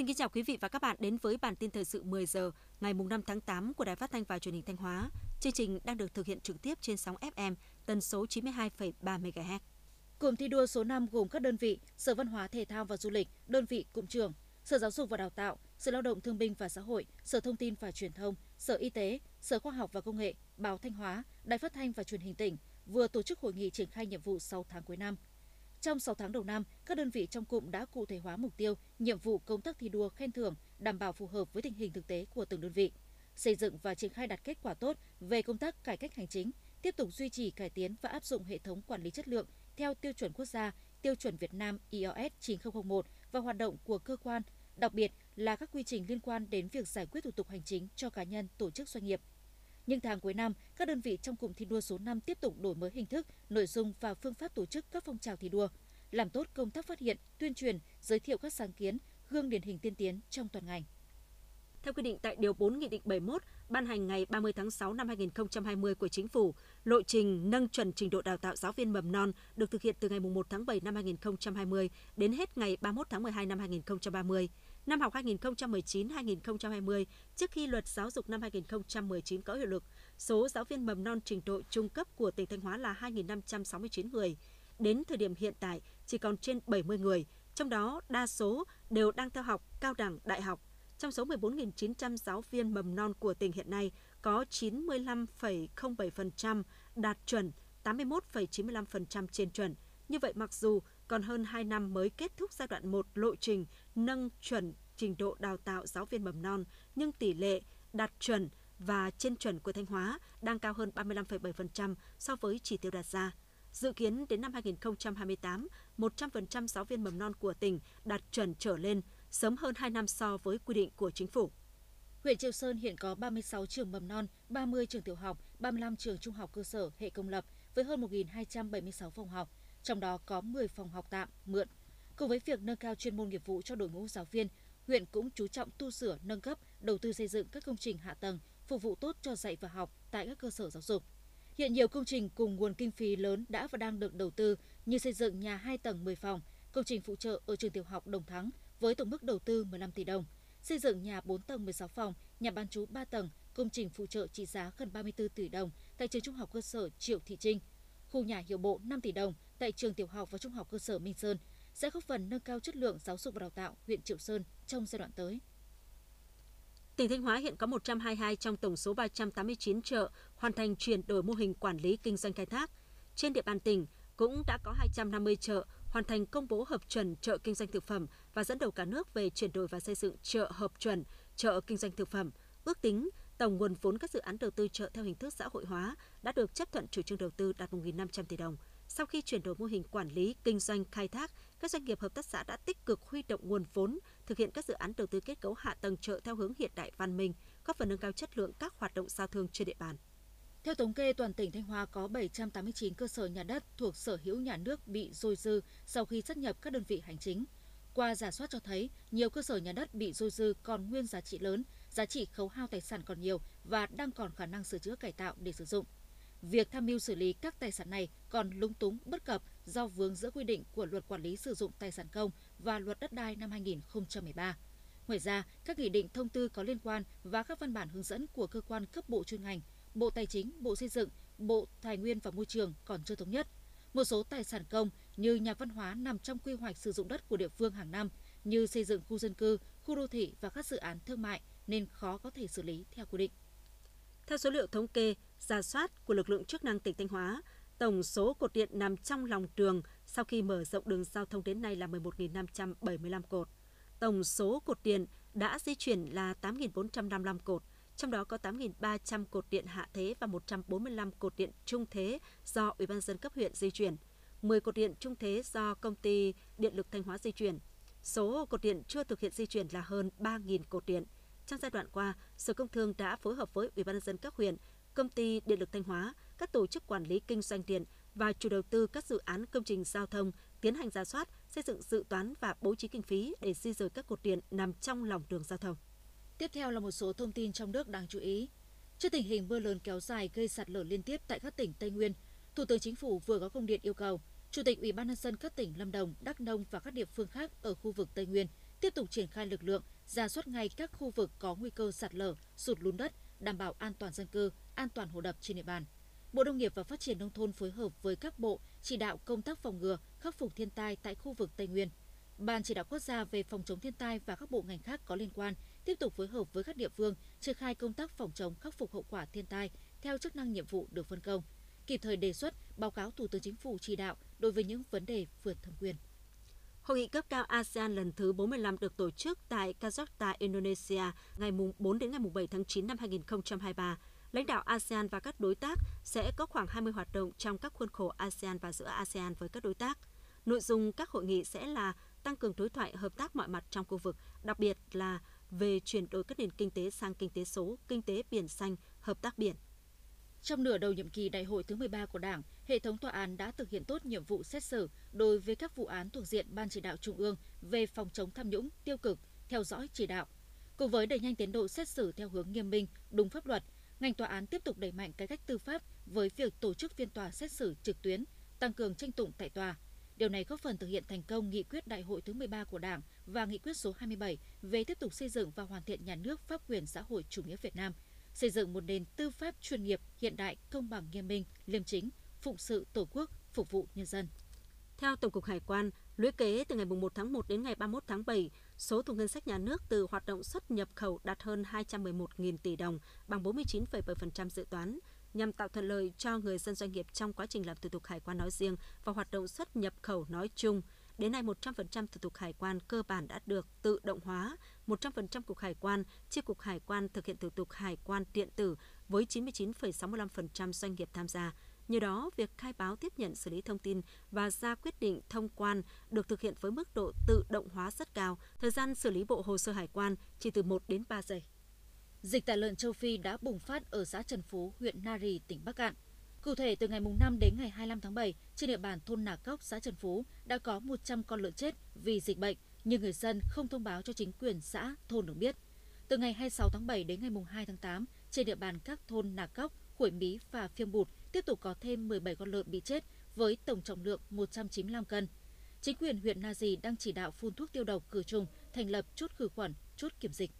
Xin kính chào quý vị và các bạn đến với bản tin thời sự 10 giờ ngày 5 tháng 8 của Đài Phát thanh và Truyền hình Thanh Hóa. Chương trình đang được thực hiện trực tiếp trên sóng FM tần số 92,3 MHz. Cụm thi đua số 5 gồm các đơn vị Sở Văn hóa Thể thao và Du lịch, đơn vị cụm trưởng, Sở Giáo dục và Đào tạo, Sở Lao động Thương binh và Xã hội, Sở Thông tin và Truyền thông, Sở Y tế, Sở Khoa học và Công nghệ, Báo Thanh Hóa, Đài Phát thanh và Truyền hình tỉnh vừa tổ chức hội nghị triển khai nhiệm vụ 6 tháng cuối năm. Trong 6 tháng đầu năm, các đơn vị trong cụm đã cụ thể hóa mục tiêu, nhiệm vụ công tác thi đua khen thưởng đảm bảo phù hợp với tình hình thực tế của từng đơn vị, xây dựng và triển khai đạt kết quả tốt về công tác cải cách hành chính, tiếp tục duy trì cải tiến và áp dụng hệ thống quản lý chất lượng theo tiêu chuẩn quốc gia, tiêu chuẩn Việt Nam IOS 9001 và hoạt động của cơ quan, đặc biệt là các quy trình liên quan đến việc giải quyết thủ tục hành chính cho cá nhân, tổ chức doanh nghiệp. Nhưng tháng cuối năm, các đơn vị trong cụm thi đua số 5 tiếp tục đổi mới hình thức, nội dung và phương pháp tổ chức các phong trào thi đua, làm tốt công tác phát hiện, tuyên truyền, giới thiệu các sáng kiến, gương điển hình tiên tiến trong toàn ngành. Theo quy định tại Điều 4 Nghị định 71 ban hành ngày 30 tháng 6 năm 2020 của Chính phủ, lộ trình nâng chuẩn trình độ đào tạo giáo viên mầm non được thực hiện từ ngày 1 tháng 7 năm 2020 đến hết ngày 31 tháng 12 năm 2030. Năm học 2019-2020, trước khi luật giáo dục năm 2019 có hiệu lực, số giáo viên mầm non trình độ trung cấp của tỉnh Thanh Hóa là 2.569 người. Đến thời điểm hiện tại, chỉ còn trên 70 người, trong đó đa số đều đang theo học cao đẳng, đại học. Trong số 14.900 giáo viên mầm non của tỉnh hiện nay, có 95,07% đạt chuẩn, 81,95% trên chuẩn. Như vậy, mặc dù còn hơn 2 năm mới kết thúc giai đoạn 1 lộ trình nâng chuẩn trình độ đào tạo giáo viên mầm non, nhưng tỷ lệ đạt chuẩn và trên chuẩn của Thanh Hóa đang cao hơn 35,7% so với chỉ tiêu đặt ra. Dự kiến đến năm 2028, 100% giáo viên mầm non của tỉnh đạt chuẩn trở lên, sớm hơn 2 năm so với quy định của chính phủ. Huyện Triệu Sơn hiện có 36 trường mầm non, 30 trường tiểu học, 35 trường trung học cơ sở hệ công lập với hơn 1.276 phòng học, trong đó có 10 phòng học tạm, mượn. Cùng với việc nâng cao chuyên môn nghiệp vụ cho đội ngũ giáo viên, huyện cũng chú trọng tu sửa, nâng cấp, đầu tư xây dựng các công trình hạ tầng phục vụ tốt cho dạy và học tại các cơ sở giáo dục. Hiện nhiều công trình cùng nguồn kinh phí lớn đã và đang được đầu tư như xây dựng nhà 2 tầng 10 phòng, công trình phụ trợ ở trường tiểu học Đồng Thắng với tổng mức đầu tư 15 tỷ đồng, xây dựng nhà 4 tầng 16 phòng, nhà bán trú 3 tầng, công trình phụ trợ trị giá gần 34 tỷ đồng tại trường trung học cơ sở Triệu Thị Trinh, khu nhà hiệu bộ 5 tỷ đồng tại trường tiểu học và trung học cơ sở Minh Sơn sẽ góp phần nâng cao chất lượng giáo dục và đào tạo huyện Triệu Sơn trong giai đoạn tới. Tỉnh Thanh Hóa hiện có 122 trong tổng số 389 chợ hoàn thành chuyển đổi mô hình quản lý kinh doanh khai thác. Trên địa bàn tỉnh cũng đã có 250 chợ hoàn thành công bố hợp chuẩn chợ kinh doanh thực phẩm và dẫn đầu cả nước về chuyển đổi và xây dựng chợ hợp chuẩn chợ kinh doanh thực phẩm. Ước tính tổng nguồn vốn các dự án đầu tư chợ theo hình thức xã hội hóa đã được chấp thuận chủ trương đầu tư đạt 1.500 tỷ đồng. Sau khi chuyển đổi mô hình quản lý, kinh doanh, khai thác, các doanh nghiệp hợp tác xã đã tích cực huy động nguồn vốn, thực hiện các dự án đầu tư kết cấu hạ tầng chợ theo hướng hiện đại văn minh, góp phần nâng cao chất lượng các hoạt động giao thương trên địa bàn. Theo thống kê, toàn tỉnh Thanh Hóa có 789 cơ sở nhà đất thuộc sở hữu nhà nước bị dôi dư sau khi sát nhập các đơn vị hành chính. Qua giả soát cho thấy, nhiều cơ sở nhà đất bị dôi dư còn nguyên giá trị lớn, giá trị khấu hao tài sản còn nhiều và đang còn khả năng sửa chữa cải tạo để sử dụng. Việc tham mưu xử lý các tài sản này còn lúng túng bất cập do vướng giữa quy định của Luật Quản lý sử dụng tài sản công và Luật đất đai năm 2013. Ngoài ra, các nghị định thông tư có liên quan và các văn bản hướng dẫn của cơ quan cấp bộ chuyên ngành, Bộ Tài chính, Bộ Xây dựng, Bộ Tài nguyên và Môi trường còn chưa thống nhất. Một số tài sản công như nhà văn hóa nằm trong quy hoạch sử dụng đất của địa phương hàng năm như xây dựng khu dân cư, khu đô thị và các dự án thương mại nên khó có thể xử lý theo quy định. Theo số liệu thống kê, giả soát của lực lượng chức năng tỉnh Thanh Hóa, tổng số cột điện nằm trong lòng đường sau khi mở rộng đường giao thông đến nay là 11.575 cột. Tổng số cột điện đã di chuyển là 8.455 cột, trong đó có 8.300 cột điện hạ thế và 145 cột điện trung thế do Ủy ban dân cấp huyện di chuyển, 10 cột điện trung thế do công ty Điện lực Thanh Hóa di chuyển. Số cột điện chưa thực hiện di chuyển là hơn 3.000 cột điện. Trong giai đoạn qua, Sở Công Thương đã phối hợp với Ủy ban nhân dân các huyện, công ty Điện lực Thanh Hóa, các tổ chức quản lý kinh doanh điện và chủ đầu tư các dự án công trình giao thông tiến hành ra soát, xây dựng dự toán và bố trí kinh phí để di rời các cột điện nằm trong lòng đường giao thông. Tiếp theo là một số thông tin trong nước đáng chú ý. Trước tình hình mưa lớn kéo dài gây sạt lở liên tiếp tại các tỉnh Tây Nguyên, Thủ tướng Chính phủ vừa có công điện yêu cầu Chủ tịch Ủy ban nhân dân các tỉnh Lâm Đồng, Đắk Nông và các địa phương khác ở khu vực Tây Nguyên tiếp tục triển khai lực lượng, ra soát ngay các khu vực có nguy cơ sạt lở, sụt lún đất, đảm bảo an toàn dân cư, an toàn hồ đập trên địa bàn. Bộ Nông nghiệp và Phát triển Nông thôn phối hợp với các bộ chỉ đạo công tác phòng ngừa, khắc phục thiên tai tại khu vực Tây Nguyên. Ban chỉ đạo quốc gia về phòng chống thiên tai và các bộ ngành khác có liên quan tiếp tục phối hợp với các địa phương triển khai công tác phòng chống khắc phục hậu quả thiên tai theo chức năng nhiệm vụ được phân công, kịp thời đề xuất báo cáo Thủ tướng Chính phủ chỉ đạo đối với những vấn đề vượt thẩm quyền. Hội nghị cấp cao ASEAN lần thứ 45 được tổ chức tại Kazakhstan, Indonesia ngày 4 đến ngày 7 tháng 9 năm 2023. Lãnh đạo ASEAN và các đối tác sẽ có khoảng 20 hoạt động trong các khuôn khổ ASEAN và giữa ASEAN với các đối tác. Nội dung các hội nghị sẽ là tăng cường đối thoại hợp tác mọi mặt trong khu vực, đặc biệt là về chuyển đổi các nền kinh tế sang kinh tế số, kinh tế biển xanh, hợp tác biển. Trong nửa đầu nhiệm kỳ đại hội thứ 13 của Đảng, hệ thống tòa án đã thực hiện tốt nhiệm vụ xét xử đối với các vụ án thuộc diện Ban chỉ đạo Trung ương về phòng chống tham nhũng, tiêu cực, theo dõi chỉ đạo. Cùng với đẩy nhanh tiến độ xét xử theo hướng nghiêm minh, đúng pháp luật, ngành tòa án tiếp tục đẩy mạnh cải cách tư pháp với việc tổ chức phiên tòa xét xử trực tuyến, tăng cường tranh tụng tại tòa. Điều này góp phần thực hiện thành công nghị quyết đại hội thứ 13 của Đảng và nghị quyết số 27 về tiếp tục xây dựng và hoàn thiện nhà nước pháp quyền xã hội chủ nghĩa Việt Nam – xây dựng một nền tư pháp chuyên nghiệp, hiện đại, công bằng nghiêm minh, liêm chính, phụng sự Tổ quốc, phục vụ nhân dân. Theo Tổng cục Hải quan, lũy kế từ ngày 1 tháng 1 đến ngày 31 tháng 7, số thu ngân sách nhà nước từ hoạt động xuất nhập khẩu đạt hơn 211.000 tỷ đồng, bằng 49,7% dự toán, nhằm tạo thuận lợi cho người dân doanh nghiệp trong quá trình làm thủ tục hải quan nói riêng và hoạt động xuất nhập khẩu nói chung – Đến nay 100% thủ tục hải quan cơ bản đã được tự động hóa, 100% cục hải quan, chi cục hải quan thực hiện thủ tục hải quan điện tử với 99,65% doanh nghiệp tham gia. Nhờ đó, việc khai báo tiếp nhận xử lý thông tin và ra quyết định thông quan được thực hiện với mức độ tự động hóa rất cao. Thời gian xử lý bộ hồ sơ hải quan chỉ từ 1 đến 3 giây. Dịch tả lợn châu Phi đã bùng phát ở xã Trần Phú, huyện Nari, tỉnh Bắc Cạn. Cụ thể, từ ngày 5 đến ngày 25 tháng 7, trên địa bàn thôn Nà Cốc, xã Trần Phú đã có 100 con lợn chết vì dịch bệnh, nhưng người dân không thông báo cho chính quyền xã, thôn được biết. Từ ngày 26 tháng 7 đến ngày 2 tháng 8, trên địa bàn các thôn Nà Cốc, Khuổi Mí và Phiêng Bụt tiếp tục có thêm 17 con lợn bị chết với tổng trọng lượng 195 cân. Chính quyền huyện Na Dì đang chỉ đạo phun thuốc tiêu độc khử trùng, thành lập chốt khử khuẩn, chốt kiểm dịch.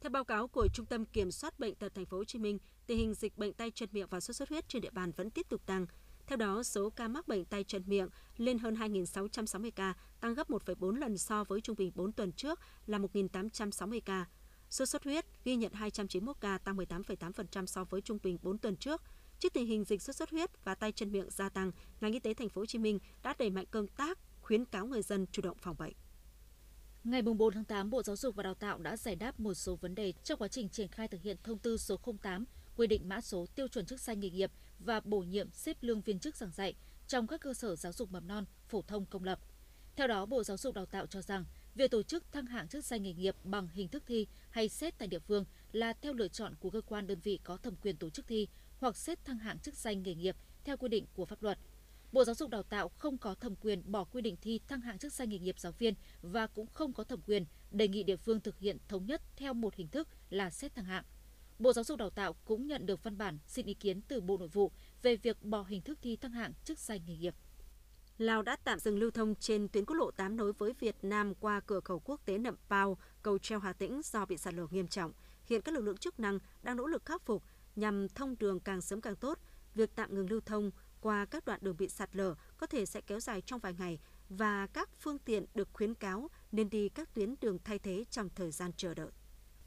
Theo báo cáo của Trung tâm Kiểm soát bệnh tật thành phố Hồ Chí Minh, tình hình dịch bệnh tay chân miệng và sốt xuất huyết trên địa bàn vẫn tiếp tục tăng. Theo đó, số ca mắc bệnh tay chân miệng lên hơn 2.660 ca, tăng gấp 1,4 lần so với trung bình 4 tuần trước là 1.860 ca. số xuất huyết ghi nhận 291 ca, tăng 18,8% so với trung bình 4 tuần trước. Trước tình hình dịch sốt xuất huyết và tay chân miệng gia tăng, ngành y tế thành phố Hồ Chí Minh đã đẩy mạnh công tác khuyến cáo người dân chủ động phòng bệnh. Ngày 4 tháng 8, Bộ Giáo dục và Đào tạo đã giải đáp một số vấn đề trong quá trình triển khai thực hiện thông tư số 08 quy định mã số tiêu chuẩn chức danh nghề nghiệp và bổ nhiệm xếp lương viên chức giảng dạy trong các cơ sở giáo dục mầm non, phổ thông công lập. Theo đó, Bộ Giáo dục Đào tạo cho rằng việc tổ chức thăng hạng chức danh nghề nghiệp bằng hình thức thi hay xét tại địa phương là theo lựa chọn của cơ quan đơn vị có thẩm quyền tổ chức thi hoặc xét thăng hạng chức danh nghề nghiệp theo quy định của pháp luật. Bộ Giáo dục Đào tạo không có thẩm quyền bỏ quy định thi thăng hạng chức danh nghề nghiệp giáo viên và cũng không có thẩm quyền đề nghị địa phương thực hiện thống nhất theo một hình thức là xét thăng hạng. Bộ Giáo dục Đào tạo cũng nhận được văn bản xin ý kiến từ Bộ Nội vụ về việc bỏ hình thức thi thăng hạng chức danh nghề nghiệp. Lào đã tạm dừng lưu thông trên tuyến quốc lộ 8 nối với Việt Nam qua cửa khẩu quốc tế Nậm Pao, cầu treo Hà Tĩnh do bị sạt lở nghiêm trọng. Hiện các lực lượng chức năng đang nỗ lực khắc phục nhằm thông đường càng sớm càng tốt. Việc tạm ngừng lưu thông qua các đoạn đường bị sạt lở có thể sẽ kéo dài trong vài ngày và các phương tiện được khuyến cáo nên đi các tuyến đường thay thế trong thời gian chờ đợi.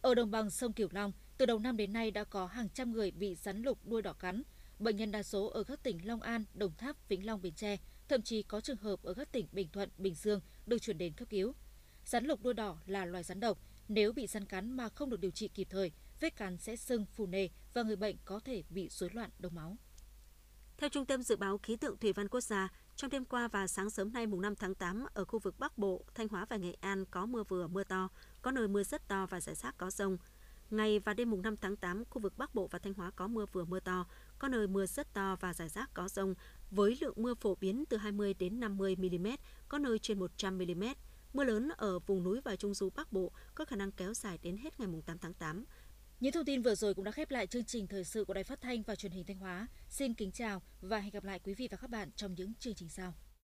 Ở đồng bằng sông Cửu Long, từ đầu năm đến nay đã có hàng trăm người bị rắn lục đuôi đỏ cắn. Bệnh nhân đa số ở các tỉnh Long An, Đồng Tháp, Vĩnh Long, Bến Tre, thậm chí có trường hợp ở các tỉnh Bình Thuận, Bình Dương được chuyển đến cấp cứu. Rắn lục đuôi đỏ là loài rắn độc, nếu bị rắn cắn mà không được điều trị kịp thời, vết cắn sẽ sưng, phù nề và người bệnh có thể bị rối loạn đông máu. Theo Trung tâm Dự báo Khí tượng Thủy văn Quốc gia, trong đêm qua và sáng sớm nay mùng 5 tháng 8, ở khu vực Bắc Bộ, Thanh Hóa và Nghệ An có mưa vừa mưa to, có nơi mưa rất to và rải rác có rông. Ngày và đêm mùng 5 tháng 8, khu vực Bắc Bộ và Thanh Hóa có mưa vừa mưa to, có nơi mưa rất to và rải rác có rông, với lượng mưa phổ biến từ 20 đến 50 mm, có nơi trên 100 mm. Mưa lớn ở vùng núi và trung du Bắc Bộ có khả năng kéo dài đến hết ngày mùng 8 tháng 8. Những thông tin vừa rồi cũng đã khép lại chương trình thời sự của Đài Phát thanh và Truyền hình Thanh Hóa. Xin kính chào và hẹn gặp lại quý vị và các bạn trong những chương trình sau.